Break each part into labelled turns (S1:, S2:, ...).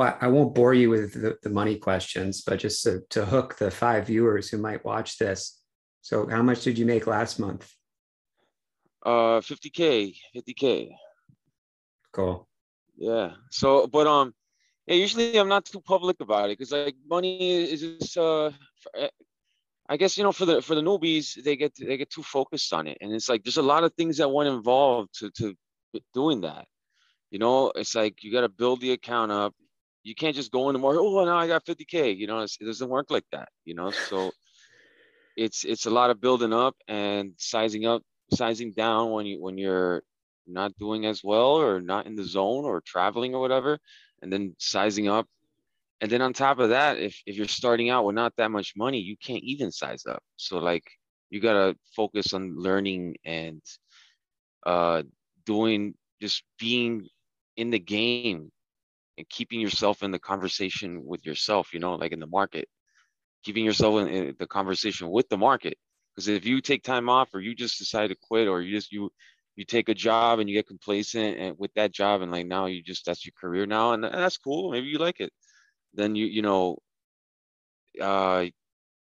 S1: well, I won't bore you with the, the money questions, but just to, to hook the five viewers who might watch this. So, how much did you make last month?
S2: Uh, 50k, 50k.
S1: Cool.
S2: Yeah. So, but um, yeah. Usually, I'm not too public about it because like money is just uh, eh, I guess you know for the for the newbies they get they get too focused on it, and it's like there's a lot of things that went involved to to doing that. You know, it's like you got to build the account up. You can't just go in the market. Oh, now I got 50k. You know, it doesn't work like that. You know, so it's it's a lot of building up and sizing up, sizing down when you when you're not doing as well or not in the zone or traveling or whatever, and then sizing up. And then on top of that, if if you're starting out with not that much money, you can't even size up. So like you gotta focus on learning and uh doing just being in the game and keeping yourself in the conversation with yourself, you know, like in the market, keeping yourself in, in the conversation with the market. Because if you take time off or you just decide to quit or you just you you take a job and you get complacent and with that job and like now you just that's your career now and, and that's cool. Maybe you like it. Then you you know uh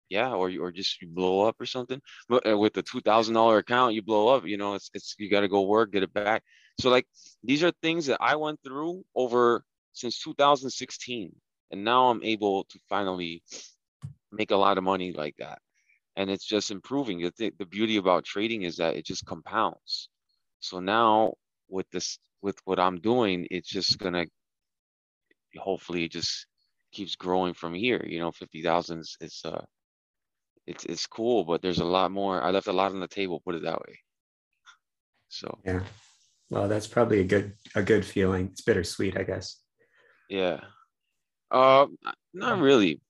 S2: yeah or or just you blow up or something. But uh, with a $2000 account you blow up you know it's, it's you got to go work get it back. So like these are things that i went through over since 2016 and now i'm able to finally make a lot of money like that and it's just improving the, the beauty about trading is that it just compounds so now with this with what i'm doing it's just gonna hopefully it just keeps growing from here you know 50000 is, is uh it's it's cool, but there's a lot more. I left a lot on the table, put it that way. So
S1: yeah, well, that's probably a good a good feeling. It's bittersweet, I guess.
S2: Yeah, uh, not really,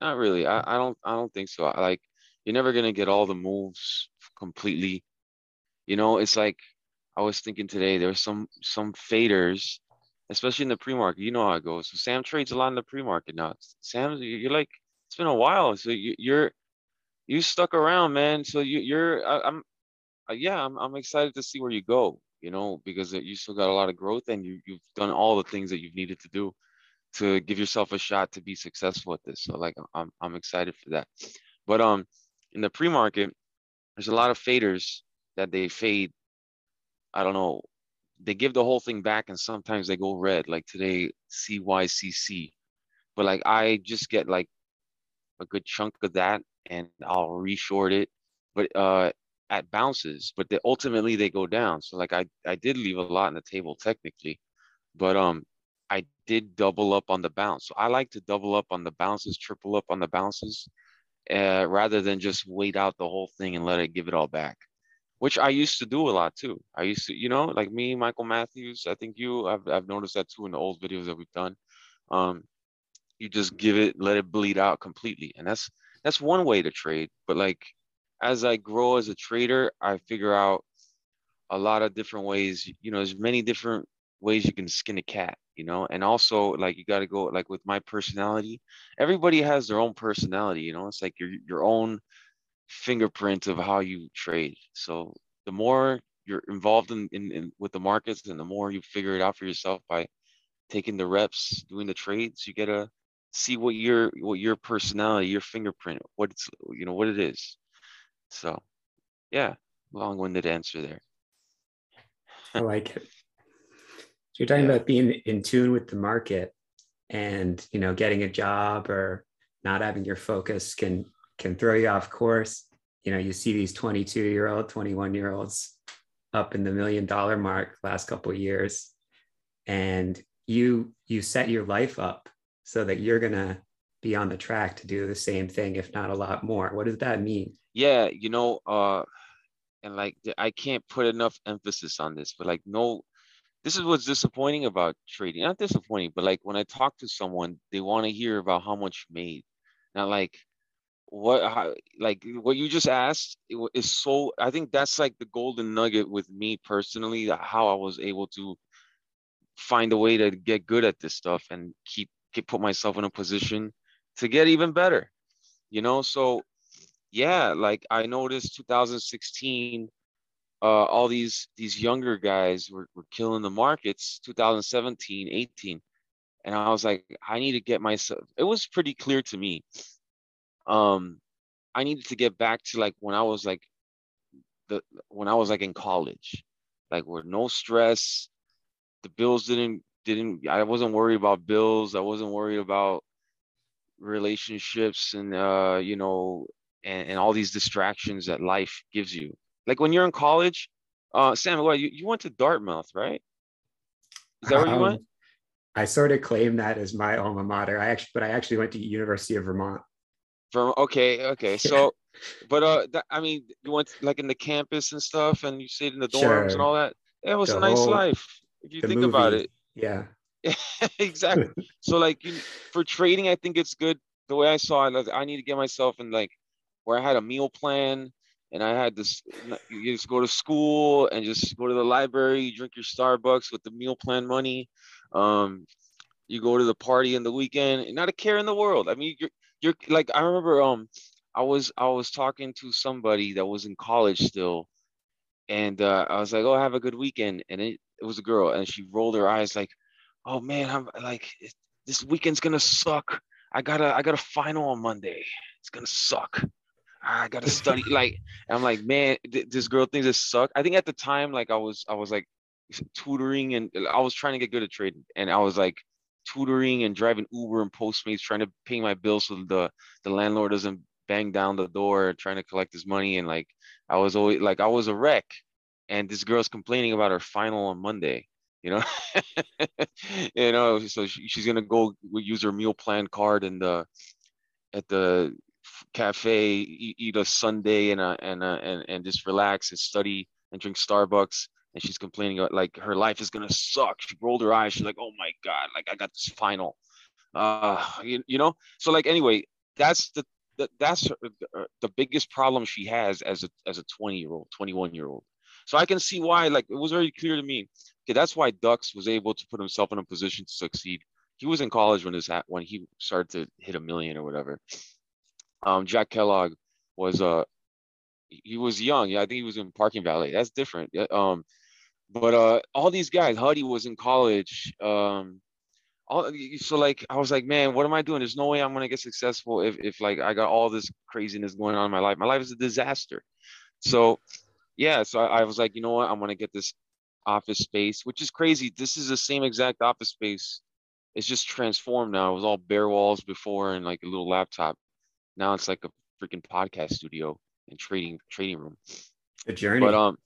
S2: not really. I, I don't I don't think so. I, like you're never gonna get all the moves completely. You know, it's like I was thinking today. There's some some faders, especially in the pre-market. You know how it goes. So Sam trades a lot in the pre-market now. Sam, you're like it's been a while, so you, you're you stuck around, man. So you, you're, I, uh, yeah, I'm, I'm excited to see where you go. You know, because you still got a lot of growth, and you, you've done all the things that you've needed to do to give yourself a shot to be successful at this. So like, I'm, I'm excited for that. But um, in the pre-market, there's a lot of faders that they fade. I don't know. They give the whole thing back, and sometimes they go red. Like today, CYCC. But like, I just get like a good chunk of that and I'll reshort it, but uh, at bounces. But they, ultimately they go down. So like I I did leave a lot on the table technically, but um I did double up on the bounce. So I like to double up on the bounces, triple up on the bounces, uh, rather than just wait out the whole thing and let it give it all back. Which I used to do a lot too. I used to, you know, like me, Michael Matthews. I think you, I've, I've noticed that too in the old videos that we've done. Um, you just give it, let it bleed out completely, and that's that's one way to trade. But like as I grow as a trader, I figure out a lot of different ways. You know, there's many different ways you can skin a cat. You know, and also like you got to go like with my personality. Everybody has their own personality. You know, it's like your your own fingerprint of how you trade. So the more you're involved in, in, in with the markets and the more you figure it out for yourself by taking the reps, doing the trades, you get a see what your what your personality, your fingerprint, what it's you know what it is. So, yeah, long-winded answer there.
S1: I like it. So you're talking yeah. about being in tune with the market, and you know, getting a job or not having your focus can can throw you off course. You know, you see these 22 year old, 21 year olds up in the million dollar mark last couple years, and you you set your life up so that you're going to be on the track to do the same thing, if not a lot more. What does that mean?
S2: Yeah, you know, uh, and like I can't put enough emphasis on this, but like, no, this is what's disappointing about trading. Not disappointing, but like when I talk to someone, they want to hear about how much you made, not like what, how, like what you just asked is so. I think that's like the golden nugget with me personally, how I was able to find a way to get good at this stuff and keep get, put myself in a position to get even better, you know? So yeah, like I noticed 2016, uh, all these, these younger guys were, were killing the markets, 2017, 18. and I was like, I need to get myself. It was pretty clear to me. Um, I needed to get back to like when I was like the when I was like in college, like with no stress. The bills didn't didn't. I wasn't worried about bills. I wasn't worried about relationships and uh, you know, and, and all these distractions that life gives you. Like when you're in college, uh, Sam, what you, you went to Dartmouth, right? Is that where you um, went?
S1: I sort of claim that as my alma mater. I actually, but I actually went to University of Vermont.
S2: From okay, okay. So, but uh, that, I mean, you went like in the campus and stuff, and you stayed in the dorms sure. and all that. It was the a nice whole, life if you think movie, about it.
S1: Yeah.
S2: exactly. so like you, for trading, I think it's good. The way I saw it, I need to get myself in like where I had a meal plan and I had this. You just go to school and just go to the library, you drink your Starbucks with the meal plan money. Um, you go to the party in the weekend, not a care in the world. I mean, you're you're like I remember um I was I was talking to somebody that was in college still, and uh, I was like, oh, have a good weekend, and it, it was a girl, and she rolled her eyes like, oh man, I'm like this weekend's gonna suck. I got a I got a final on Monday. It's gonna suck. Ah, I gotta study. like, I'm like, man, th- this girl thinks it suck. I think at the time, like, I was I was like tutoring and uh, I was trying to get good at trading, and I was like tutoring and driving Uber and Postmates, trying to pay my bills so the the landlord doesn't bang down the door trying to collect his money. And like I was always like I was a wreck. And this girl's complaining about her final on Monday. You know, you know, so she, she's gonna go use her meal plan card and the at the cafe, eat, eat a sundae and a, and a, and and just relax and study and drink Starbucks and she's complaining about like her life is gonna suck. She rolled her eyes. She's like, oh my god, like I got this final. Uh, you, you know. So like anyway, that's the, the that's the, uh, the biggest problem she has as a as a 20 year old, 21 year old. So I can see why like it was very clear to me. Okay, that's why Dux was able to put himself in a position to succeed. He was in college when this when he started to hit a million or whatever. Um, Jack Kellogg was uh he was young. Yeah, I think he was in parking valet. That's different. Um, but uh, all these guys, Huddy was in college. Um, all so like I was like, man, what am I doing? There's no way I'm gonna get successful if if like I got all this craziness going on in my life. My life is a disaster. So yeah, so I, I was like, you know what? I'm gonna get this office space, which is crazy. This is the same exact office space. It's just transformed now. It was all bare walls before and like a little laptop. Now it's like a freaking podcast studio and trading trading room.
S1: A journey.
S2: But um,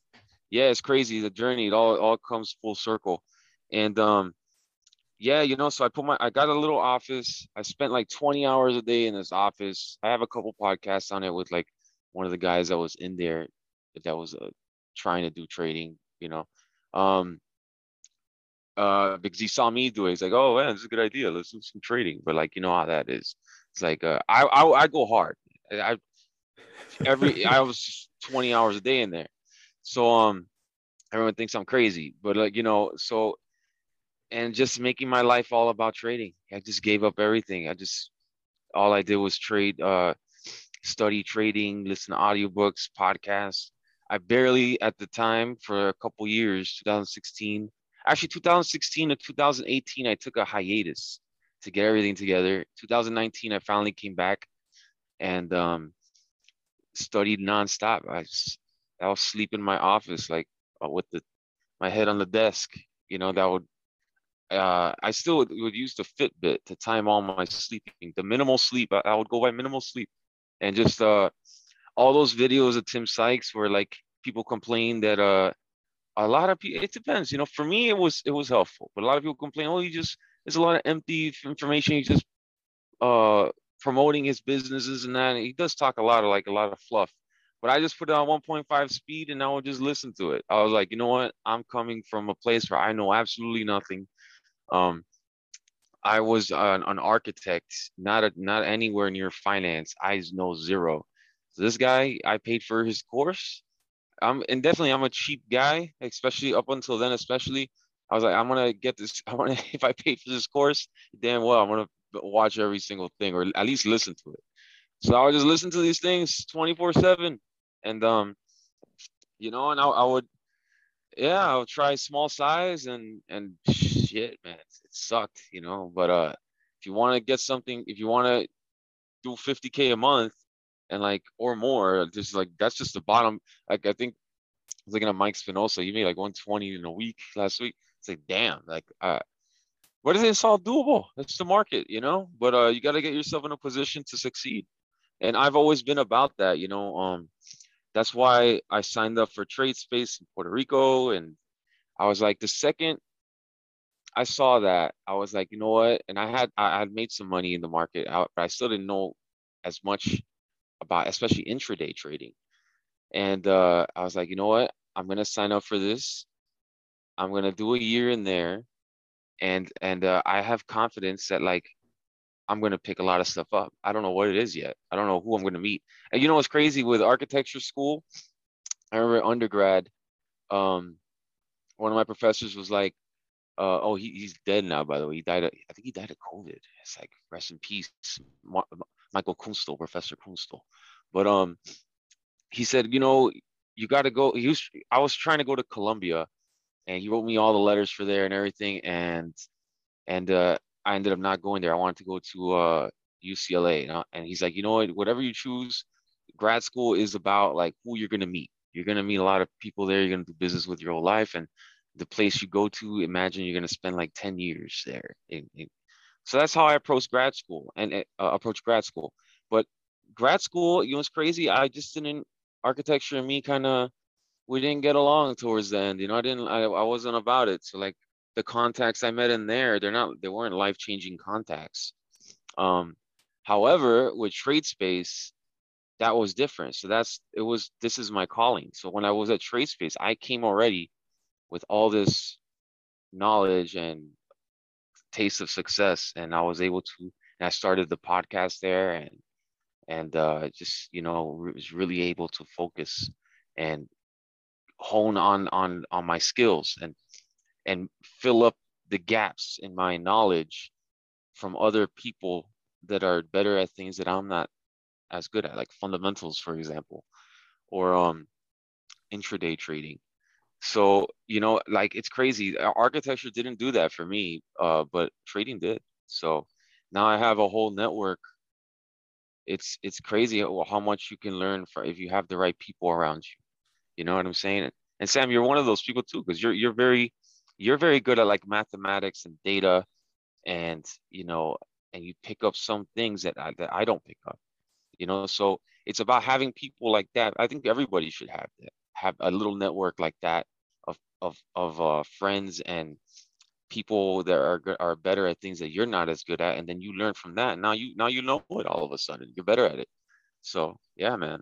S2: yeah, it's crazy. The journey, it all all comes full circle. And um, yeah, you know, so I put my I got a little office. I spent like 20 hours a day in this office. I have a couple podcasts on it with like one of the guys that was in there that was uh, trying to do trading, you know. Um uh because he saw me do it. He's like, oh man, this is a good idea. Let's do some trading. But like, you know how that is. It's like uh I I, I go hard. I every I was 20 hours a day in there. So um, everyone thinks I'm crazy, but like you know, so and just making my life all about trading. I just gave up everything. I just all I did was trade, uh, study trading, listen to audiobooks, podcasts. I barely at the time for a couple years, 2016, actually 2016 to 2018, I took a hiatus to get everything together. 2019, I finally came back and um, studied nonstop. I just I'll sleep in my office like uh, with the my head on the desk. You know that would. Uh, I still would, would use the Fitbit to time all my sleeping. The minimal sleep, I, I would go by minimal sleep, and just uh, all those videos of Tim Sykes where like people complain that uh, a lot of people. It depends, you know. For me, it was it was helpful, but a lot of people complain. Oh, you just there's a lot of empty information. He's just uh promoting his businesses and that. He does talk a lot of like a lot of fluff. But I just put it on 1.5 speed and I would just listen to it. I was like, you know what? I'm coming from a place where I know absolutely nothing. Um, I was an, an architect, not a, not anywhere near finance. I know zero. So this guy, I paid for his course. I'm and definitely I'm a cheap guy, especially up until then. Especially, I was like, I'm gonna get this. I want to if I pay for this course, damn well, I'm gonna watch every single thing or at least listen to it. So I would just listen to these things 24 seven and um, you know, and I, I would, yeah, I would try small size and and shit, man, it sucked, you know. But uh, if you want to get something, if you want to do 50k a month and like or more, just like that's just the bottom. Like I think I was looking at Mike Spinoza, he made like 120 in a week last week. It's like damn, like uh, what is it? It's all doable. It's the market, you know. But uh, you got to get yourself in a position to succeed, and I've always been about that, you know. Um, that's why I signed up for TradeSpace in Puerto Rico, and I was like, the second I saw that, I was like, you know what? And I had I had made some money in the market, but I still didn't know as much about, especially intraday trading. And uh, I was like, you know what? I'm gonna sign up for this. I'm gonna do a year in there, and and uh, I have confidence that like I'm gonna pick a lot of stuff up. I don't know what it is yet. I don't know who I'm gonna meet. And you know what's crazy with architecture school? I remember undergrad. Um, one of my professors was like, uh, oh, he, he's dead now, by the way. He died. Of, I think he died of COVID. It's like rest in peace, Ma- Michael Kunstel, Professor Kunstel. But um, he said, you know, you got to go. He was. I was trying to go to Columbia, and he wrote me all the letters for there and everything, and and uh, I ended up not going there. I wanted to go to uh, UCLA, you know? and he's like, you know what? Whatever you choose, grad school is about like who you're gonna meet. You're gonna meet a lot of people there. You're gonna do business with your whole life, and the place you go to, imagine you're going to spend like 10 years there. So that's how I approach grad school and uh, approach grad school. But grad school, you know, it's crazy. I just didn't, architecture and me kind of, we didn't get along towards the end. You know, I didn't, I, I wasn't about it. So like the contacts I met in there, they're not, they weren't life changing contacts. Um, however, with TradeSpace, that was different. So that's, it was, this is my calling. So when I was at TradeSpace, I came already with all this knowledge and taste of success and i was able to and i started the podcast there and and uh, just you know was really able to focus and hone on on on my skills and and fill up the gaps in my knowledge from other people that are better at things that i'm not as good at like fundamentals for example or um intraday trading. So you know like it's crazy. Architecture didn't do that for me uh, but trading did. So now i have a whole network. It's it's crazy how much you can learn for if you have the right people around you you know what i'm saying and sam you're one of those people too because you're you're very you're very good at like mathematics and data and you know and you pick up some things that I, that I don't pick up you know so it's about having people like that i think everybody should have that have a little network like that of of of uh, friends and people that are are better at things that you're not as good at, and then you learn from that. Now you now you know it all of a sudden. You're better at it. So yeah, man.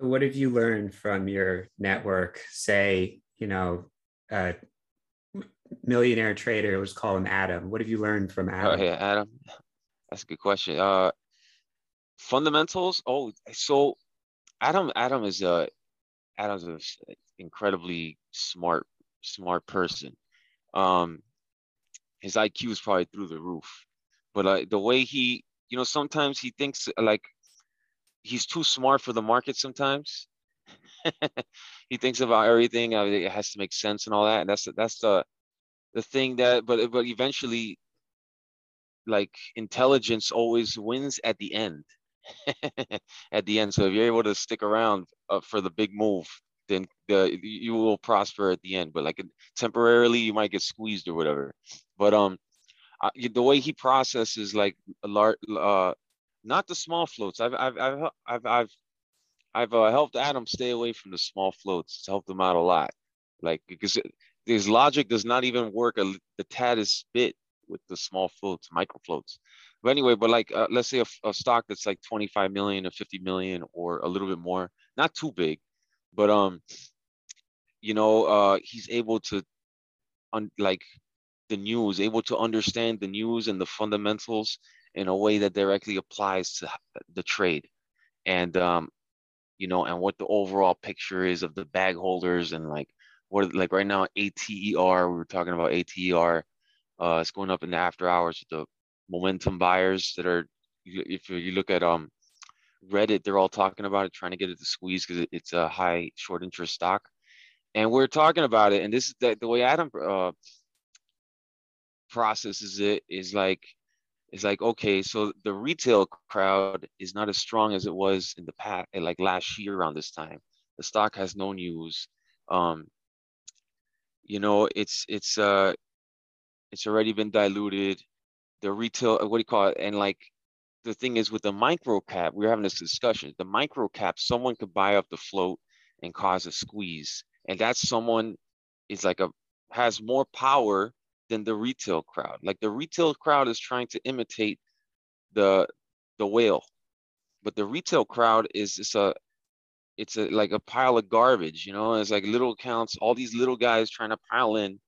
S1: So what have you learned from your network? Say, you know, a millionaire trader. Let's call him Adam. What have you learned from oh, Adam?
S2: Oh yeah, Adam. That's a good question. Uh, fundamentals. Oh, so Adam. Adam is a Adam's an incredibly smart, smart person. Um, his IQ is probably through the roof, but uh, the way he, you know, sometimes he thinks like he's too smart for the market. Sometimes he thinks about everything. Uh, it has to make sense and all that. And that's that's the the thing that, but but eventually, like intelligence always wins at the end. at the end. So if you're able to stick around uh, for the big move, then the you will prosper at the end. But like temporarily, you might get squeezed or whatever. But um, uh, the way he processes like a large, uh, not the small floats. I've I've I've I've I've, I've uh, helped Adam stay away from the small floats. It's helped him out a lot. Like because his logic does not even work a, the tad is bit with the small floats, micro floats. But anyway, but like uh, let's say a, a, stock that's like 25 million or 50 million or a little bit more, not too big, but um, you know, uh, he's able to, un- like, the news, able to understand the news and the fundamentals in a way that directly applies to the trade, and um, you know, and what the overall picture is of the bag holders and like what like right now ATER, we were talking about ATER, uh, it's going up in the after hours with the momentum buyers that are if you look at um Reddit, they're all talking about it, trying to get it to squeeze because it's a high short interest stock. And we're talking about it, and this is the, the way Adam uh, processes it is like it's like okay so the retail crowd is not as strong as it was in the past like last year around this time. The stock has no news. Um you know it's it's uh it's already been diluted. The retail what do you call it? And like the thing is with the micro cap we we're having this discussion. The micro cap someone could buy up the float and cause a squeeze. And that's someone is like a has more power than the retail crowd. Like the retail crowd is trying to imitate the the whale, but the retail crowd is just a it's a like a pile of garbage. You know, it's like little accounts, all these little guys trying to pile in,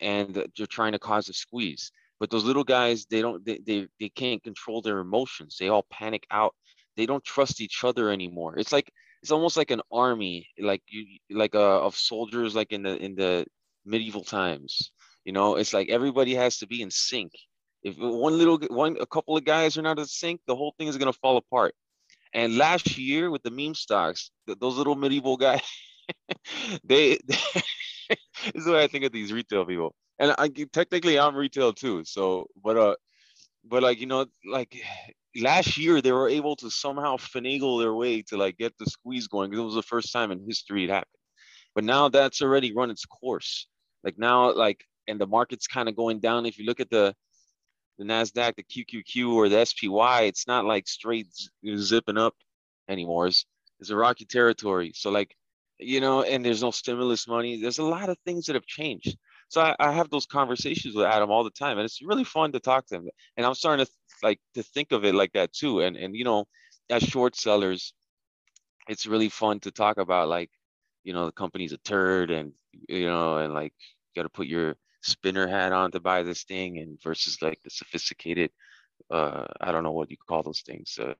S2: and they're trying to cause a squeeze. But those little guys, they don't they they, they can't control their emotions. They all panic out. They don't trust each other anymore. It's like it's almost like an army, like you like a uh, of soldiers, like in the in the medieval times you know, it's like everybody has to be in sync. If one little one, a couple of guys are not in sync, the whole thing is gonna fall apart. And last year with the meme stocks, those little medieval guys, they, they this is what I think of these retail people. And I technically I'm retail too. So, but uh, but like you know, like last year they were able to somehow finagle their way to like get the squeeze going because it was the first time in history it happened. But now that's already run its course. Like now, like and the market's kind of going down. If you look at the the Nasdaq, the QQQ, or the SPY, it's not like straight zipping up anymore. It's, it's a rocky territory. So like, you know, and there's no stimulus money. There's a lot of things that have changed. So I, I have those conversations with Adam all the time, and it's really fun to talk to him. And I'm starting to like to think of it like that too. And and you know, as short sellers, it's really fun to talk about like, you know, the company's a turd, and you know, and like you got to put your spinner hat on to buy this thing and versus like the sophisticated uh i don't know what you call those things uh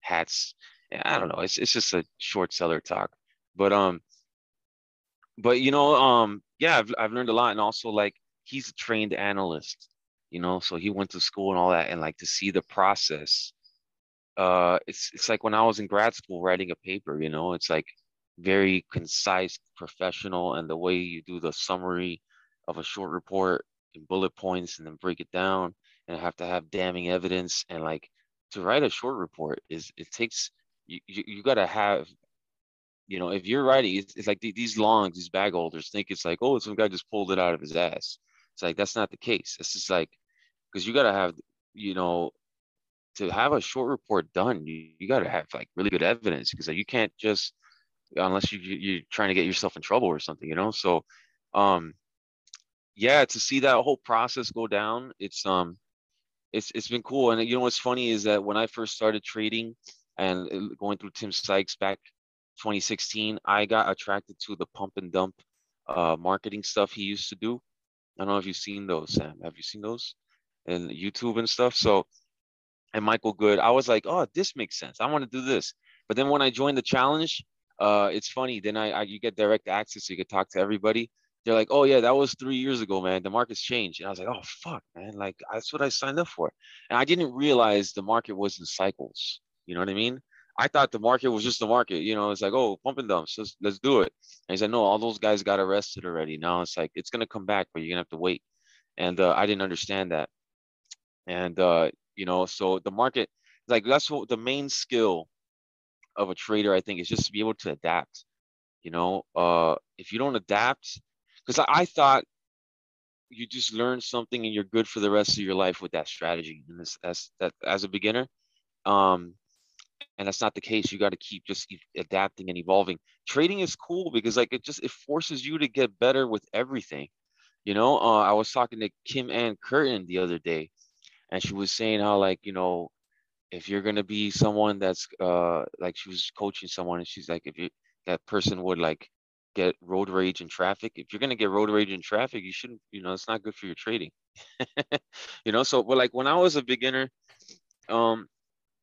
S2: hats. I don't know it's, it's just a short seller talk. But um but you know um yeah I've, I've learned a lot and also like he's a trained analyst you know so he went to school and all that and like to see the process uh it's it's like when i was in grad school writing a paper you know it's like very concise professional and the way you do the summary of a short report in bullet points and then break it down and have to have damning evidence. And like to write a short report is it takes you you, you got to have you know if you're writing it's, it's like these longs these bag holders think it's like oh some guy just pulled it out of his ass. It's like that's not the case. It's just like because you got to have you know to have a short report done you, you got to have like really good evidence. Because like, you can't just unless you you're trying to get yourself in trouble or something you know? So um yeah, to see that whole process go down, it's um, it's it's been cool. And you know what's funny is that when I first started trading and uh, going through Tim Sykes back 2016, I got attracted to the pump and dump uh, marketing stuff he used to do. I don't know if you've seen those, Sam. Have you seen those? And YouTube and stuff. So, and Michael Goode, I was like, oh, this makes sense. I want to do this. But then when I joined the challenge, uh, it's funny. Then I, I you get direct access, you could talk to everybody they're like, oh yeah, that was three years ago, man. The market's changed. And I was like, oh fuck, man. Like that's what I signed up for. And I didn't realize the market was in cycles. You know what I mean? I thought the market was just the market. You know, it's like, oh, pump and dumps, let's, let's do it. And he said, no, all those guys got arrested already. Now it's like it's gonna come back, but you're gonna have to wait. And uh, I didn't understand that. And uh, you know, so the market, like that's what the main skill of a trader, I think, is just to be able to adapt. You know, uh, if you don't adapt, because I, I thought you just learn something and you're good for the rest of your life with that strategy. And this, as that as a beginner, um, and that's not the case. You got to keep just adapting and evolving. Trading is cool because like it just it forces you to get better with everything. You know, uh, I was talking to Kim Ann Curtin the other day, and she was saying how like you know, if you're gonna be someone that's uh like she was coaching someone, and she's like if you that person would like get road rage in traffic. If you're gonna get road rage in traffic, you shouldn't, you know, it's not good for your trading. you know, so but like when I was a beginner, um,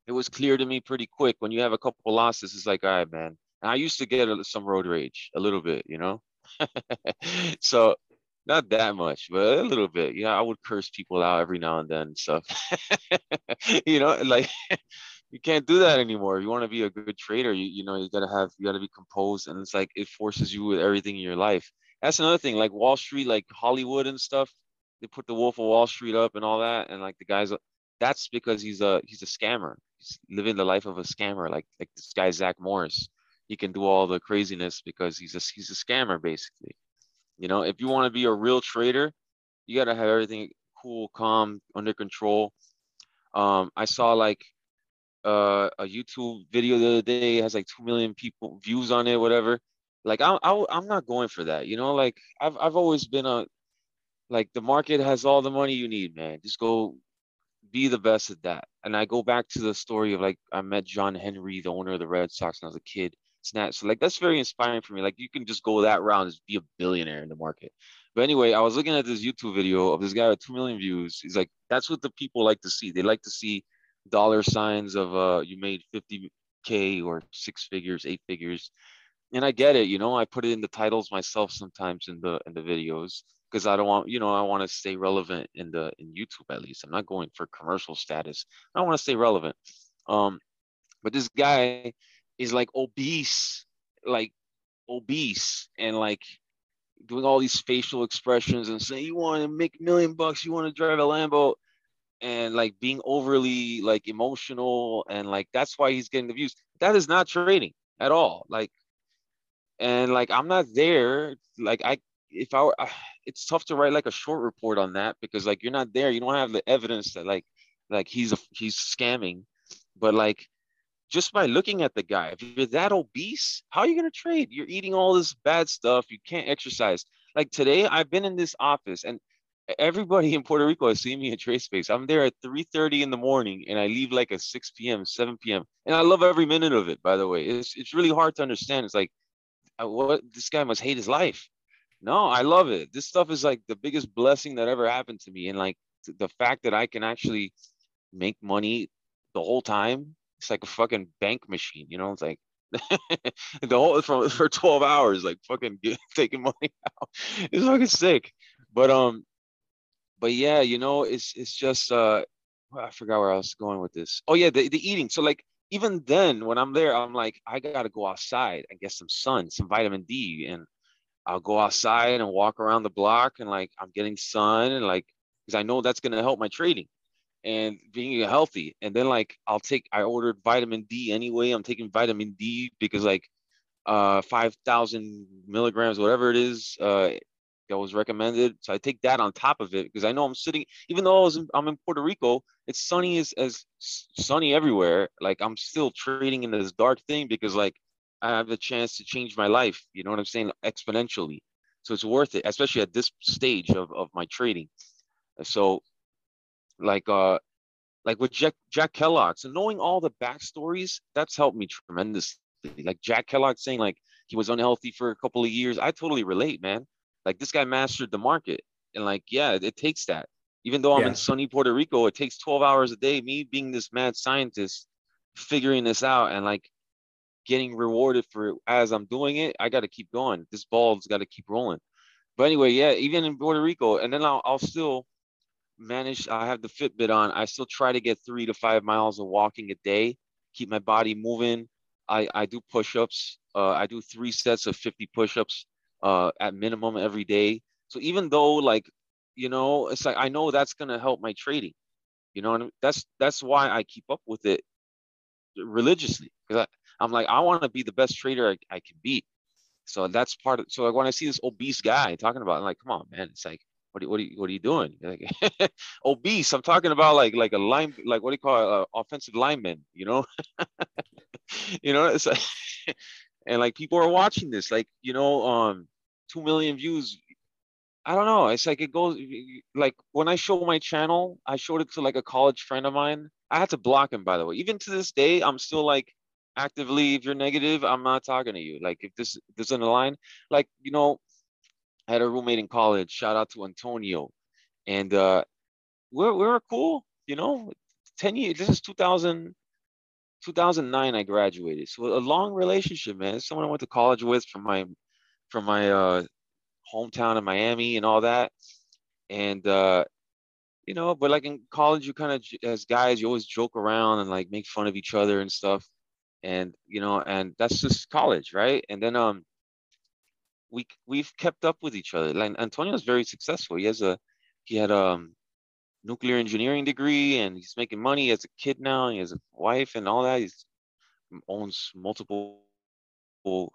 S2: it was clear to me pretty quick when you have a couple losses, it's like, all right, man. And I used to get some road rage a little bit, you know. so not that much, but a little bit. Yeah, I would curse people out every now and then and stuff. you know, like you can't do that anymore. If you want to be a good trader, you you know you gotta have you gotta be composed, and it's like it forces you with everything in your life. That's another thing, like Wall Street, like Hollywood and stuff. they put the Wolf of Wall Street up and all that, and like the guys, that's because he's a he's a scammer. He's living the life of a scammer, like like this guy Zach Morris. He can do all the craziness because he's a he's a scammer basically. You know, if you want to be a real trader, you gotta have everything cool, calm, under control. Um, I saw like uh, a YouTube video the other day it has like two million people views on it, whatever. Like I'm I, am i am not going for that. You know, like I've I've always been a like the market has all the money you need, man. Just go be the best at that. And I go back to the story of like I met John Henry, the owner of the Red Sox, when I was a kid. Snap. So like that's very inspiring for me. Like you can just go that round, just be a billionaire in the market. But anyway, I was looking at this YouTube video of this guy with two million views. He's like, that's what the people like to see. They like to see dollar signs of uh you made 50k or six figures, eight figures. And I get it, you know, I put it in the titles myself sometimes in the in the videos because I don't want, you know, I want to stay relevant in the in YouTube at least. I'm not going for commercial status. I want to stay relevant. Um, but this guy is like obese, like obese, and like doing all these facial expressions and saying you want to make a million bucks, you want to drive a Lambo, and like being overly like emotional and like that's why he's getting the views. That is not trading at all. Like, and like I'm not there. Like I, if I, were, it's tough to write like a short report on that because like you're not there. You don't have the evidence that like, like he's a, he's scamming, but like just by looking at the guy, if you're that obese, how are you to trade? You're eating all this bad stuff. You can't exercise. Like today, I've been in this office and everybody in Puerto Rico has seen me at TradeSpace. I'm there at 3:30 in the morning and I leave like at 6 p.m., 7 p.m. And I love every minute of it, by the way. It's it's really hard to understand. It's like what this guy must hate his life. No, I love it. This stuff is like the biggest blessing that ever happened to me. And like the fact that I can actually make money the whole time it's like a fucking bank machine, you know. It's like the whole for for 12 hours, like fucking get, taking money out. It's fucking sick. But um, but yeah, you know, it's it's just uh, I forgot where I was going with this. Oh yeah, the the eating. So like even then, when I'm there, I'm like, I gotta go outside and get some sun, some vitamin D, and I'll go outside and walk around the block, and like I'm getting sun, and like because I know that's gonna help my trading and being healthy. And then like I'll take I ordered vitamin D anyway. I'm taking vitamin D because like uh 5,000 milligrams, whatever it is, uh that was recommended. So I take that on top of it because I know I'm sitting, even though I was in, I'm in Puerto Rico, it's sunny as, as sunny everywhere. Like I'm still trading in this dark thing because like I have the chance to change my life. You know what I'm saying? Exponentially. So it's worth it, especially at this stage of, of my trading. So like uh like with Jack Jack Kellogg. So knowing all the backstories, that's helped me tremendously. Like Jack Kellogg saying like he was unhealthy for a couple of years. I totally relate, man. Like this guy mastered the market. And like, yeah, it, takes that. Even though I'm yeah. in sunny Puerto Rico, it takes 12 hours a day. Me being this mad scientist, figuring this out and like getting rewarded for it as I'm doing it. I got to keep going. This ball's got to keep rolling. But anyway, yeah, even in Puerto Rico, and then I'll, I'll still manage. I have the Fitbit on. I still try to get three to five miles of walking a day, keep my body moving. I, I do push-ups. Uh, I do three sets of 50 push-ups uh, at minimum every day. So even though like, you know, it's like I know that's gonna help my trading. You know, and that's that's why I keep up with it religiously because I'm like I want to be the best trader I, I can be. So that's part of. So like when I see this obese guy talking about, I'm like, come on, man, it's like what are, what are you what are you doing? Like, obese. I'm talking about like like a line like what do you call it? Uh, offensive lineman? You know, you know. It's like, and like people are watching this. Like you know, um, two million views. I don't know. It's like it goes like when I show my channel, I showed it to like a college friend of mine. I had to block him, by the way. Even to this day, I'm still like actively. If you're negative, I'm not talking to you. Like if this doesn't align like you know, I had a roommate in college. Shout out to Antonio, and uh, we're we're cool. You know, ten years. This is 2000, 2009. I graduated, so a long relationship, man. Someone I went to college with from my from my uh, hometown in Miami and all that, and uh, you know, but like in college, you kind of as guys, you always joke around and like make fun of each other and stuff, and you know, and that's just college, right? And then um we we've kept up with each other. Like Antonio's very successful. He has a he had um, nuclear engineering degree and he's making money. Has a kid now. He has a wife and all that. He owns multiple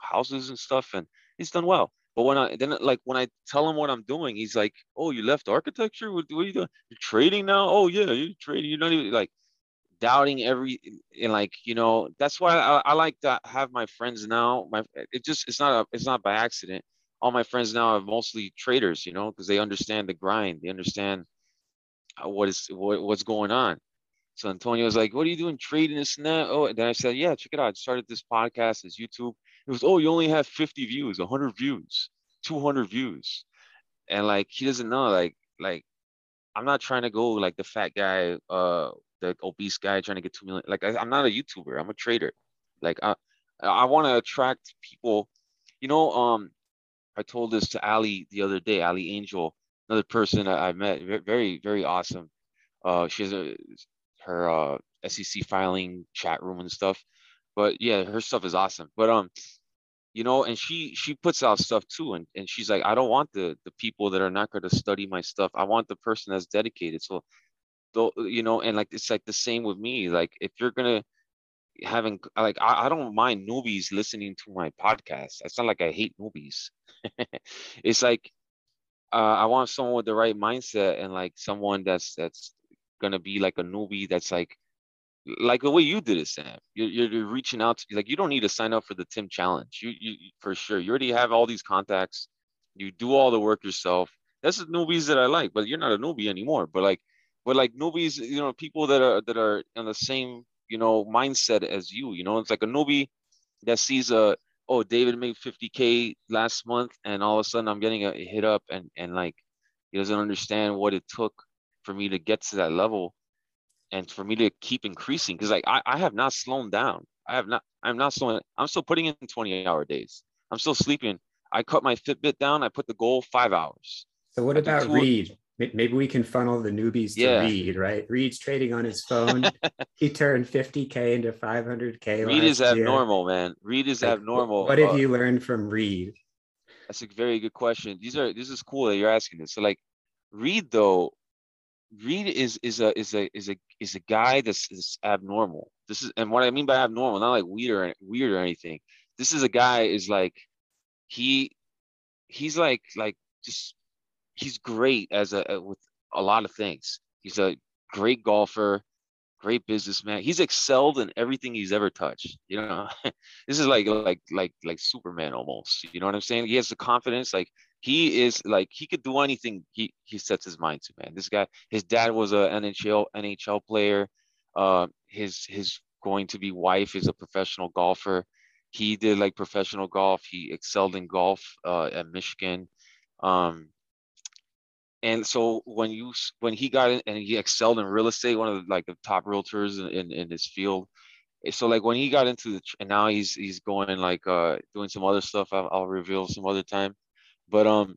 S2: houses and stuff, and he's done well. But when I then like when I tell him what I'm doing, he's like, "Oh, you left architecture? What, what are you doing? You're trading now? Oh yeah, you're trading. You're not even like doubting every and like you know that's why I, I like to have my friends now. My it just it's not a, it's not by accident. All my friends now are mostly traders, you know, because they understand the grind. They understand what is what, what's going on. So Antonio was like, "What are you doing trading this and that?" Oh, and then I said, "Yeah, check it out. I started this podcast, this YouTube." It was, "Oh, you only have 50 views, 100 views, 200 views," and like he doesn't know, like like I'm not trying to go like the fat guy, uh, the obese guy trying to get two million. Like I, am not a YouTuber. I'm a trader. Like I I want to attract people. You know, um, I told this to Ali the other day. Ali Angel, another person I met, very very awesome. Uh, she has a her uh, SEC filing chat room and stuff. But yeah, her stuff is awesome. But um, you know, and she she puts out stuff too, and and she's like, I don't want the the people that are not going to study my stuff. I want the person that's dedicated. So, though, you know, and like it's like the same with me. Like if you're gonna having like I, I don't mind newbies listening to my podcast. It's not like I hate newbies. it's like uh, I want someone with the right mindset and like someone that's that's gonna be like a newbie that's like like the way you did it, Sam. You're, you're reaching out to like you don't need to sign up for the Tim Challenge. You you for sure. You already have all these contacts. You do all the work yourself. That's the newbies that I like. But you're not a newbie anymore. But like, but like newbies, you know, people that are that are in the same you know mindset as you. You know, it's like a newbie that sees a oh David made 50k last month, and all of a sudden I'm getting a hit up, and and like he doesn't understand what it took for me to get to that level and for me to keep increasing because like I, I have not slowed down. I have not i'm not slowing i'm still putting in 20 hour days. I'm still sleeping. I cut my fitbit down. I put the goal five hours.
S1: So what about reed maybe we can funnel the newbies to yeah. reed right? Reed's trading on his phone. He turned 50k into 500k
S2: reed is abnormal man. Reed is like, abnormal.
S1: what have uh, you learned from reed?
S2: That's a very good question. These are this is cool that you're asking this. So like reed though Reed is is a is a is a is a guy that's is abnormal. This is and what I mean by abnormal, not like weird or weird or anything. This is a guy is like he he's like like just he's great as a, with a lot of things. He's a great golfer, great businessman. He's excelled in everything he's ever touched. You know, this is like like like like Superman almost. You know what I'm saying? He has the confidence. Like he is like he could do anything he he sets his mind to. Man, this guy. His dad was a NHL NHL player. Uh, his his going to be wife is a professional golfer. He did like professional golf. He excelled in golf uh, at Michigan. Um, and so when you when he got in and he excelled in real estate, one of the like the top realtors in, in, in his field. So like when he got into the and now he's he's going like uh doing some other stuff. I'll, I'll reveal some other time. But um,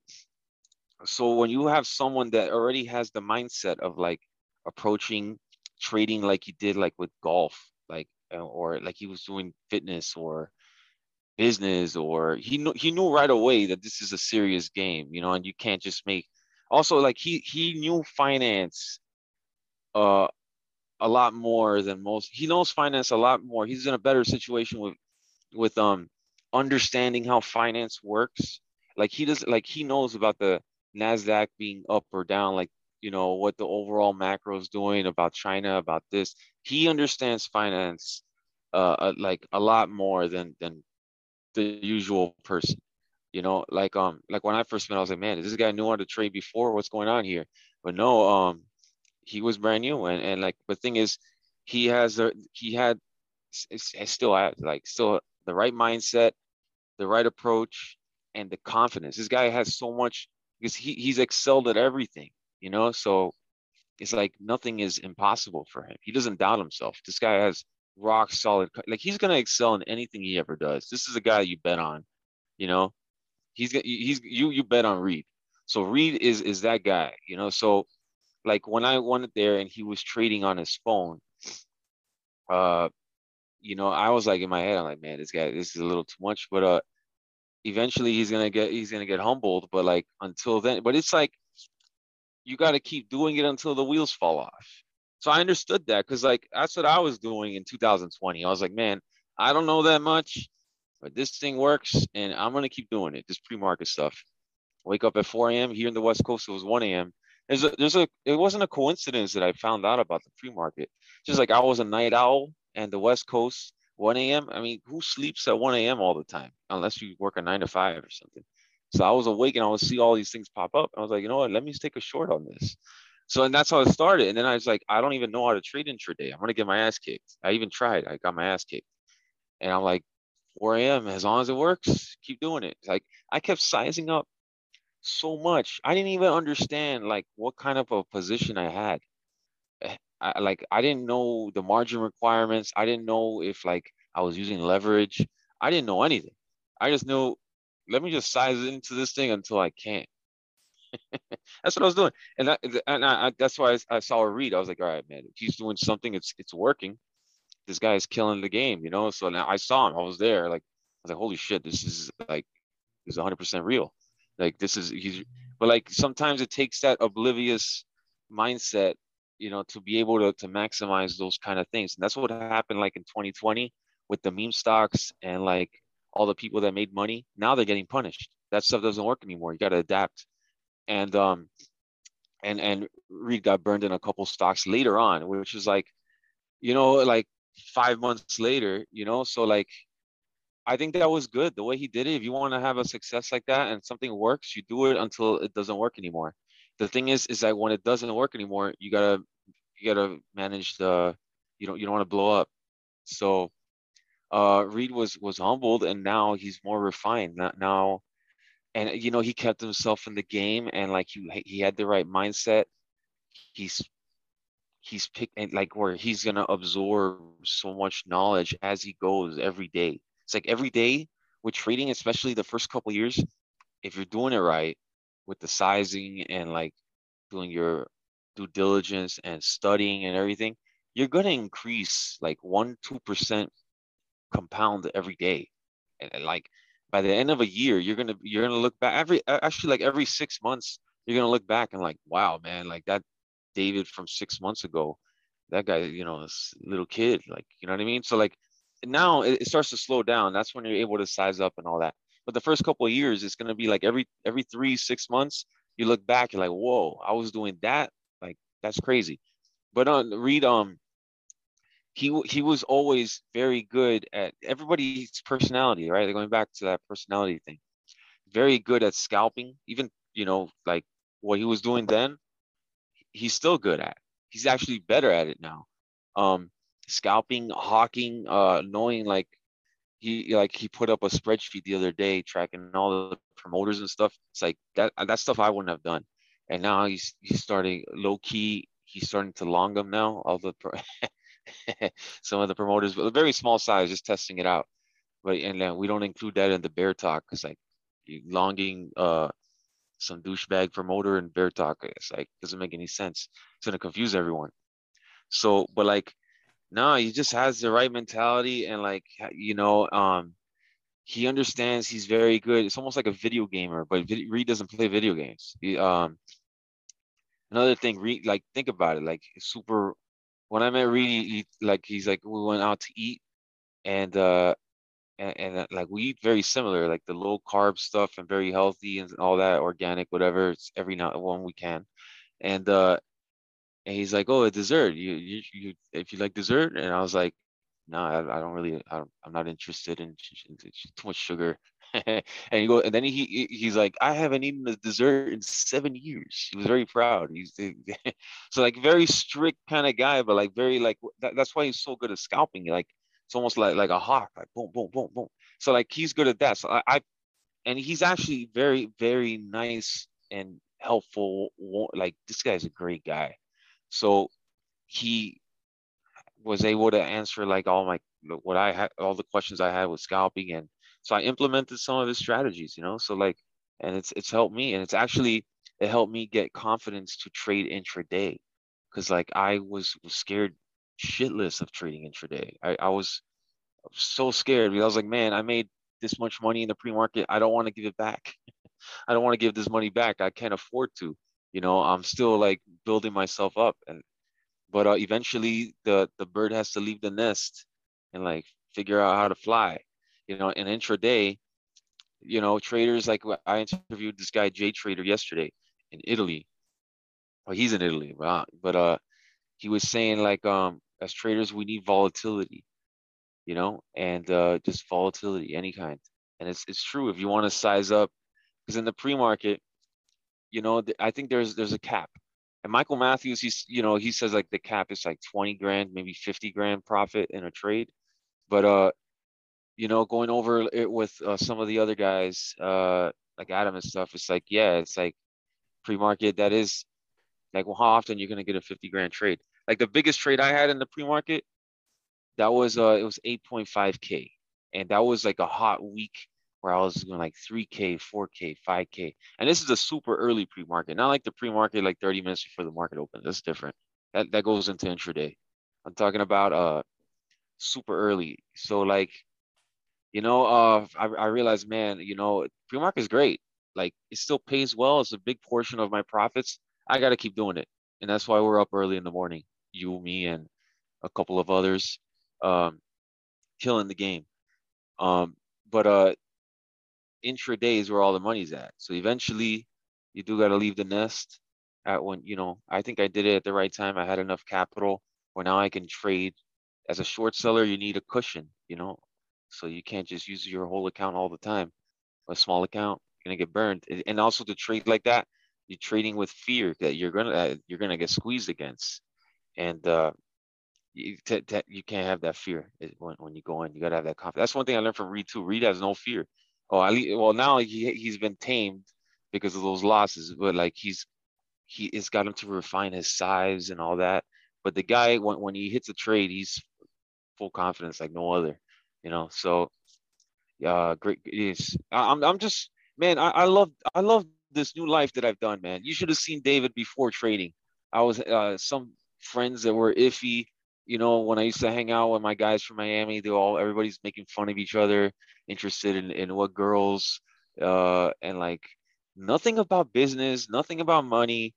S2: so when you have someone that already has the mindset of like approaching trading like he did like with golf, like uh, or like he was doing fitness or business or he knew he knew right away that this is a serious game, you know, and you can't just make also like he he knew finance uh a lot more than most he knows finance a lot more. He's in a better situation with with um understanding how finance works. Like he does like he knows about the nasdaq being up or down like you know what the overall macro is doing about china about this. He understands finance uh, uh like a lot more than than the usual person you know, like um, like when I first met, I was like, man, is this guy knew how to trade before? What's going on here? But no, um, he was brand new, and and like the thing is, he has the he had, I still have like still the right mindset, the right approach, and the confidence. This guy has so much because he he's excelled at everything, you know. So it's like nothing is impossible for him. He doesn't doubt himself. This guy has rock solid. Like he's gonna excel in anything he ever does. This is a guy you bet on, you know. He's he's you you bet on Reed. So Reed is is that guy, you know. So like when I went there and he was trading on his phone, uh, you know, I was like in my head, I'm like, man, this guy, this is a little too much. But uh, eventually he's gonna get he's gonna get humbled. But like until then, but it's like you got to keep doing it until the wheels fall off. So I understood that because like that's what I was doing in 2020. I was like, man, I don't know that much, but this thing works, and I'm gonna keep doing it. This pre-market stuff. Wake up at 4 a.m. here in the West Coast. It was 1 a.m. There's a there's a it wasn't a coincidence that I found out about the pre-market. Just like I was a night owl and the West Coast 1 a.m. I mean, who sleeps at 1 a.m. all the time unless you work a nine to five or something? So I was awake and I would see all these things pop up. I was like, you know what? Let me take a short on this. So and that's how it started. And then I was like, I don't even know how to trade intraday. I'm gonna get my ass kicked. I even tried. I got my ass kicked. And I'm like, 4 a.m. As long as it works, keep doing it. Like I kept sizing up so much. I didn't even understand like what kind of a position I had. Eh, I, like I didn't know the margin requirements. I didn't know if like I was using leverage. I didn't know anything. I just knew let me just size into this thing until I can't. that's what I was doing, and that, and I, that's why I, I, saw a read. I was like, all right, man, he's doing something, it's it's working. This guy is killing the game, you know. So now I saw him. I was there. Like I was like, holy shit, this is like is 100 percent real. Like this is he's, but like sometimes it takes that oblivious mindset, you know, to be able to to maximize those kind of things. And that's what happened like in 2020 with the meme stocks and like all the people that made money. Now they're getting punished. That stuff doesn't work anymore. You got to adapt and um and and Reed got burned in a couple stocks later on, which is like, you know, like five months later, you know. So like, I think that was good the way he did it. If you want to have a success like that and something works, you do it until it doesn't work anymore. The thing is, is that when it doesn't work anymore, you gotta you gotta manage the you don't you don't want to blow up. So uh Reed was was humbled and now he's more refined. Now and you know he kept himself in the game and like he he had the right mindset he's he's picking like where he's gonna absorb so much knowledge as he goes every day. It's like every day with trading especially the first couple years if you're doing it right with the sizing and like doing your due diligence and studying and everything you're gonna increase like one two percent compound every day. And, and like by the end of a year, you're gonna you're gonna look back every actually like every six months, you're gonna look back and like, wow, man, like that David from six months ago, that guy, you know, this little kid, like, you know what I mean? So like now it, it starts to slow down. That's when you're able to size up and all that. But the first couple of years, it's gonna be like every every three, six months, you look back, you're like, whoa, I was doing that. Like that's crazy. But on uh, Reed um he he was always very good at everybody's personality, right? Going back to that personality thing, very good at scalping. Even you know, like what he was doing then, he's still good at. He's actually better at it now. Um, scalping, hawking, uh, knowing like he like he put up a spreadsheet the other day tracking all the promoters and stuff. It's like that that stuff I wouldn't have done. And now he's he's starting low key. He's starting to long them now. All the some of the promoters, but a very small size, just testing it out. But and we don't include that in the bear talk because like longing uh some douchebag promoter and bear talk, it's like doesn't make any sense. It's gonna confuse everyone. So, but like, no, he just has the right mentality and like you know, um, he understands he's very good. It's almost like a video gamer, but Reed doesn't play video games. He, um, another thing, Reed, like think about it, like super when I met Reed, he, like he's like we went out to eat, and uh, and, and uh, like we eat very similar, like the low carb stuff and very healthy and all that, organic, whatever. It's every now when we can, and uh, and he's like, oh, a dessert. You you you if you like dessert, and I was like, no, I, I don't really, I am not interested in too much sugar. and he go, and then he he's like, I haven't eaten a dessert in seven years. He was very proud. He's so like very strict kind of guy, but like very like that, that's why he's so good at scalping. Like it's almost like like a hawk, like boom, boom, boom, boom. So like he's good at that. So I, I and he's actually very very nice and helpful. Like this guy's a great guy. So he was able to answer like all my what I had all the questions I had with scalping and so I implemented some of his strategies, you know. So like, and it's it's helped me, and it's actually it helped me get confidence to trade intraday, because like I was, was scared shitless of trading intraday. I, I was so scared because I was like, man, I made this much money in the pre-market. I don't want to give it back. I don't want to give this money back. I can't afford to, You know, I'm still like building myself up, and but uh, eventually the the bird has to leave the nest and like figure out how to fly. You know, in intraday, you know, traders like I interviewed this guy Jay Trader yesterday in Italy. Well, he's in Italy, but but uh, he was saying like um as traders we need volatility, you know, and uh, just volatility any kind. And it's it's true if you want to size up, because in the pre-market, you know, I think there's there's a cap. And Michael Matthews, he's you know he says like the cap is like 20 grand, maybe 50 grand profit in a trade, but uh, you know, going over it with uh, some of the other guys, uh, like Adam and stuff, it's like yeah, it's like pre-market that is like well, how often you're gonna get a 50 grand trade? Like the biggest trade I had in the pre-market, that was uh it was 8.5k, and that was like a hot week where I was doing like 3k, 4k, 5k, and this is a super early pre-market, not like the pre-market like 30 minutes before the market opens. That's different. That that goes into intraday. I'm talking about uh super early. So like, you know, uh I I realized, man, you know, pre-market is great. Like it still pays well. It's a big portion of my profits. I got to keep doing it, and that's why we're up early in the morning. You, me, and a couple of others, um, killing the game. Um, but uh, intraday is where all the money's at. So eventually, you do got to leave the nest. At when you know, I think I did it at the right time. I had enough capital where now I can trade. As a short seller, you need a cushion, you know, so you can't just use your whole account all the time. A small account, you're gonna get burned. And also to trade like that, you're trading with fear that you're gonna uh, you're gonna get squeezed against, and uh, you, t- t- you can't have that fear when, when you go in. You gotta have that confidence. That's one thing I learned from Reed too. Reed has no fear. Oh, I well now he he's been tamed because of those losses, but like he's he it's got him to refine his size and all that. But the guy when when he hits a trade, he's full confidence like no other, you know. So uh, great. Is I'm I'm just man, I, I love I love this new life that I've done, man. You should have seen David before trading. I was uh, some friends that were iffy. You know, when I used to hang out with my guys from Miami, they all everybody's making fun of each other, interested in, in what girls, uh, and like nothing about business, nothing about money.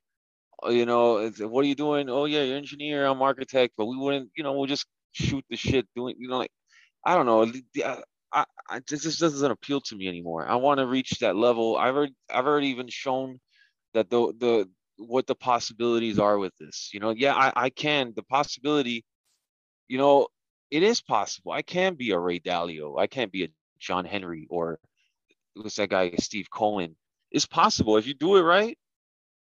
S2: Uh, you know, what are you doing? Oh yeah, you're engineer, I'm architect, but we wouldn't, you know, we'll just shoot the shit doing, you know, like I don't know. I, I this just doesn't appeal to me anymore. I want to reach that level. I've already I've already even shown that the the what the possibilities are with this. You know, yeah, I, I can. The possibility, you know, it is possible. I can be a Ray Dalio. I can't be a John Henry or what's that guy, Steve Cohen. It's possible if you do it right.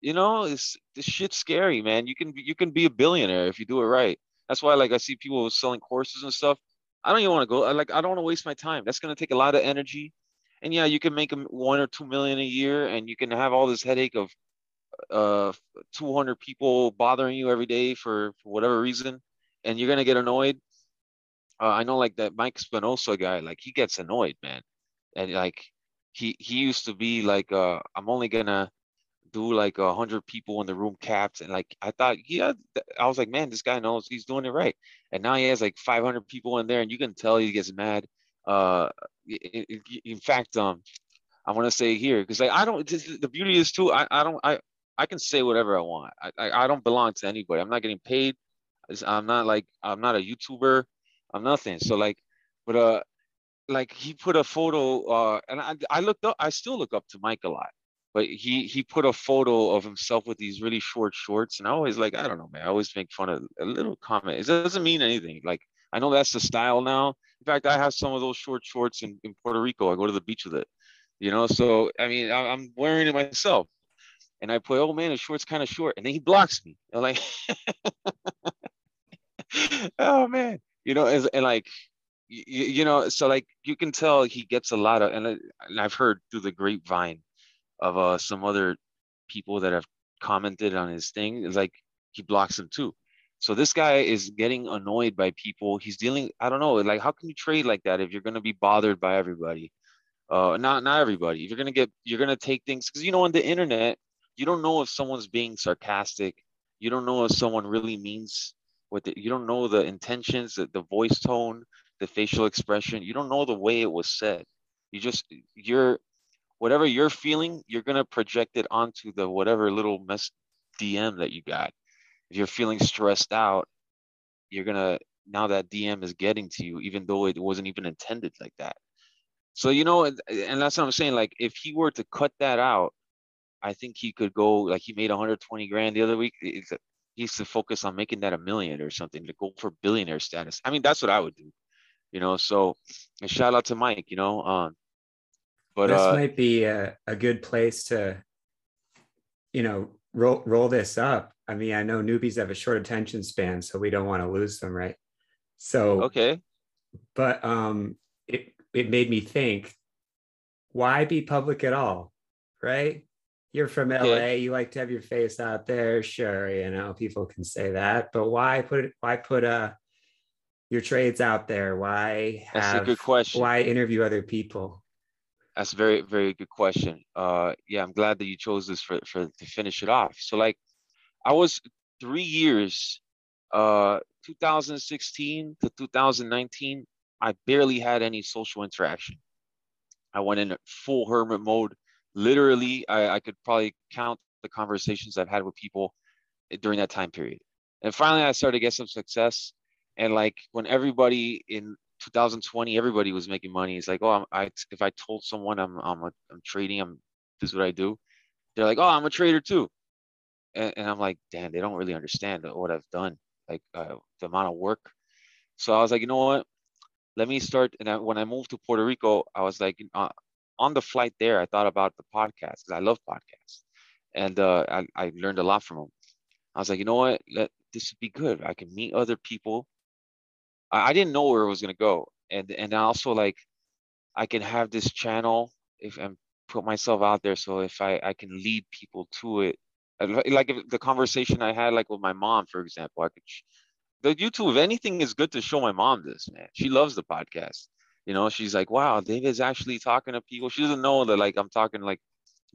S2: You know, it's this shit's scary, man. You can you can be a billionaire if you do it right. That's why like I see people selling courses and stuff. I don't even want to go. Like I don't want to waste my time. That's gonna take a lot of energy. And yeah, you can make one or two million a year, and you can have all this headache of uh 200 people bothering you every day for, for whatever reason, and you're gonna get annoyed. Uh, I know like that Mike Spinoza guy, like he gets annoyed, man, and like he he used to be like, uh, I'm only gonna do like a hundred people in the room caps and like I thought yeah I was like man this guy knows he's doing it right and now he has like 500 people in there and you can tell he gets mad uh in fact um I want to say here because like I don't the beauty is too I, I don't I I can say whatever I want. I, I I don't belong to anybody. I'm not getting paid. I'm not like I'm not a YouTuber. I'm nothing. So like but uh like he put a photo uh and I I looked up I still look up to Mike a lot but he he put a photo of himself with these really short shorts and i always like i don't know man i always make fun of a little comment. It doesn't mean anything. Like i know that's the style now. In fact i have some of those short shorts in, in puerto rico. I go to the beach with it you know? So i mean I, am wearing it myself and i put oh man his short's kind of short and then he blocks me I'm like oh man you know and, and like you, you know so like you can tell he gets a lot of and, and i've heard through the grapevine of uh, some other people that have commented on his thing is like he blocks them too. So this guy is getting annoyed by people. He's dealing. I don't know. Like, how can you trade like that if you're gonna be bothered by everybody? Uh, not not everybody. You're gonna get, you're gonna take things because you know on the internet, you don't know if someone's being sarcastic. You don't know if someone really means what. The, you don't know the intentions, the, the voice tone, the facial expression. You don't know the way it was said. You just you're whatever you're feeling, you're gonna project it onto the whatever little mess DM that you got. If you're feeling stressed out, you're gonna now that DM is getting to you, even though it wasn't even intended like that. So you know, and that's what I'm saying. Like if he were to cut that out, I think he could go like he made 120 grand the other week. It's, he needs to focus on making that a million or something to go for billionaire status. I mean, that's what I would do. You know, so shout out to Mike. You know, um,
S1: but this uh, might be a, a good place to, you know, roll roll this up. I mean, I know newbies have a short attention span, so we don't want to lose them, right? So
S2: okay,
S1: but um, it it made me think, why be public at all, right? You're from LA, yeah. you like to have your face out there, sure, you know, people can say that, but why put it? Why put uh, your trades out there? Why have,
S2: That's a good question.
S1: Why interview other people?
S2: That's a very, very good question. Uh, yeah, I'm glad that you chose this for, for to finish it off. So like, I was three years, uh, 2016 to 2019. I barely had any social interaction. I went in full hermit mode. Literally, I, I could probably count the conversations I've had with people during that time period. And finally, I started to get some success. And like when everybody in 2020, everybody was making money. It's like, oh, I'm, I if I told someone I'm I'm a, I'm trading, I'm this is what I do. They're like, oh, I'm a trader too, and, and I'm like, damn, they don't really understand what I've done, like uh, the amount of work. So I was like, you know what? Let me start. And I, when I moved to Puerto Rico, I was like, uh, on the flight there, I thought about the podcast because I love podcasts, and uh, I, I learned a lot from them. I was like, you know what? Let, this would be good. I can meet other people I, I didn't know where it was gonna go, and and also like I can have this channel if and put myself out there. So if I I can lead people to it, like the conversation I had like with my mom, for example, I could. The YouTube, if anything, is good to show my mom this, man. She loves the podcast. You know, she's like, wow, David's actually talking to people. She doesn't know that like I'm talking like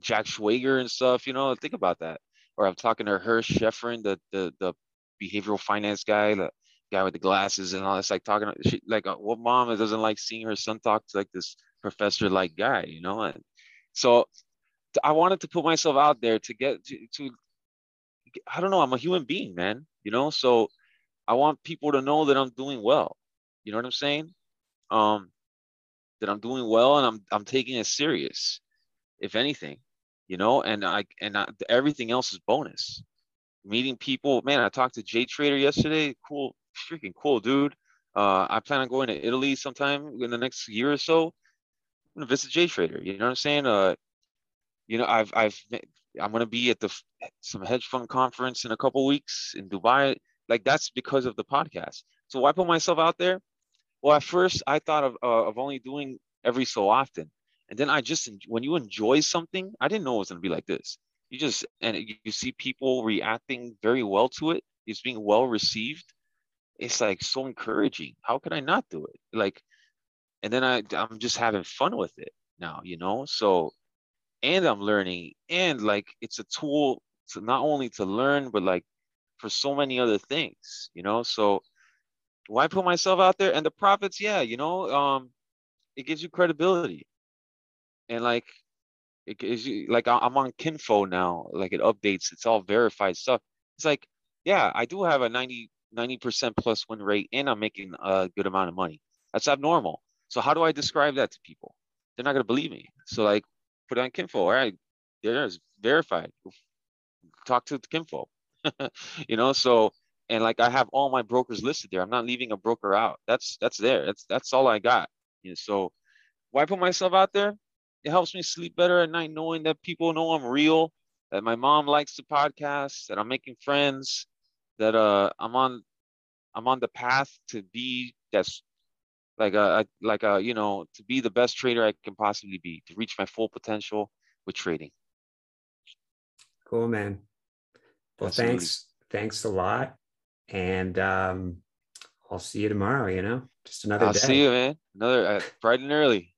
S2: Jack Schwager and stuff, you know, think about that. Or I'm talking to Hersh Shefrin, the the the behavioral finance guy, the, guy with the glasses and all this, like talking, she, like uh, what mom doesn't like seeing her son talk to like this professor like guy, you know? And so I wanted to put myself out there to get to, to, I don't know, I'm a human being, man, you know? So I want people to know that I'm doing well. You know what I'm saying? Um, that I'm doing well and I'm, I'm taking it serious, if anything, you know, and I, and I, everything else is bonus meeting people. Man, I talked to Jay Trader yesterday. Cool, freaking cool, dude. Uh, I plan on going to Italy sometime in the next year or so. I'm gonna visit Jay Trader. You know what I'm saying? Uh, you know, I've I've I'm gonna be at the some hedge fund conference in a couple weeks in Dubai. Like that's because of the podcast. So why put myself out there? Well, at first I thought of uh, of only doing every so often, and then I just when you enjoy something, I didn't know it was gonna be like this. You just and you see people reacting very well to it. It's being well received it's like so encouraging. How could I not do it? Like, and then I I'm just having fun with it now, you know. So, and I'm learning, and like it's a tool to not only to learn, but like for so many other things, you know. So, why put myself out there? And the profits, yeah, you know, um, it gives you credibility, and like it gives you like I'm on Kinfo now, like it updates, it's all verified stuff. It's like, yeah, I do have a 90 90% plus win rate and I'm making a good amount of money. That's abnormal. So how do I describe that to people? They're not gonna believe me. So like put on Kinfo. All right, there's verified. Talk to Kinfo. you know, so and like I have all my brokers listed there. I'm not leaving a broker out. That's that's there. That's that's all I got. You know, so why put myself out there? It helps me sleep better at night knowing that people know I'm real, that my mom likes the podcast, that I'm making friends, that uh I'm on I'm on the path to be that's like a, like a you know to be the best trader I can possibly be to reach my full potential with trading.
S1: Cool, man. Well, Absolutely. thanks thanks a lot, and um, I'll see you tomorrow. You know, just another.
S2: I'll
S1: day.
S2: see you, man. Another uh, bright and early.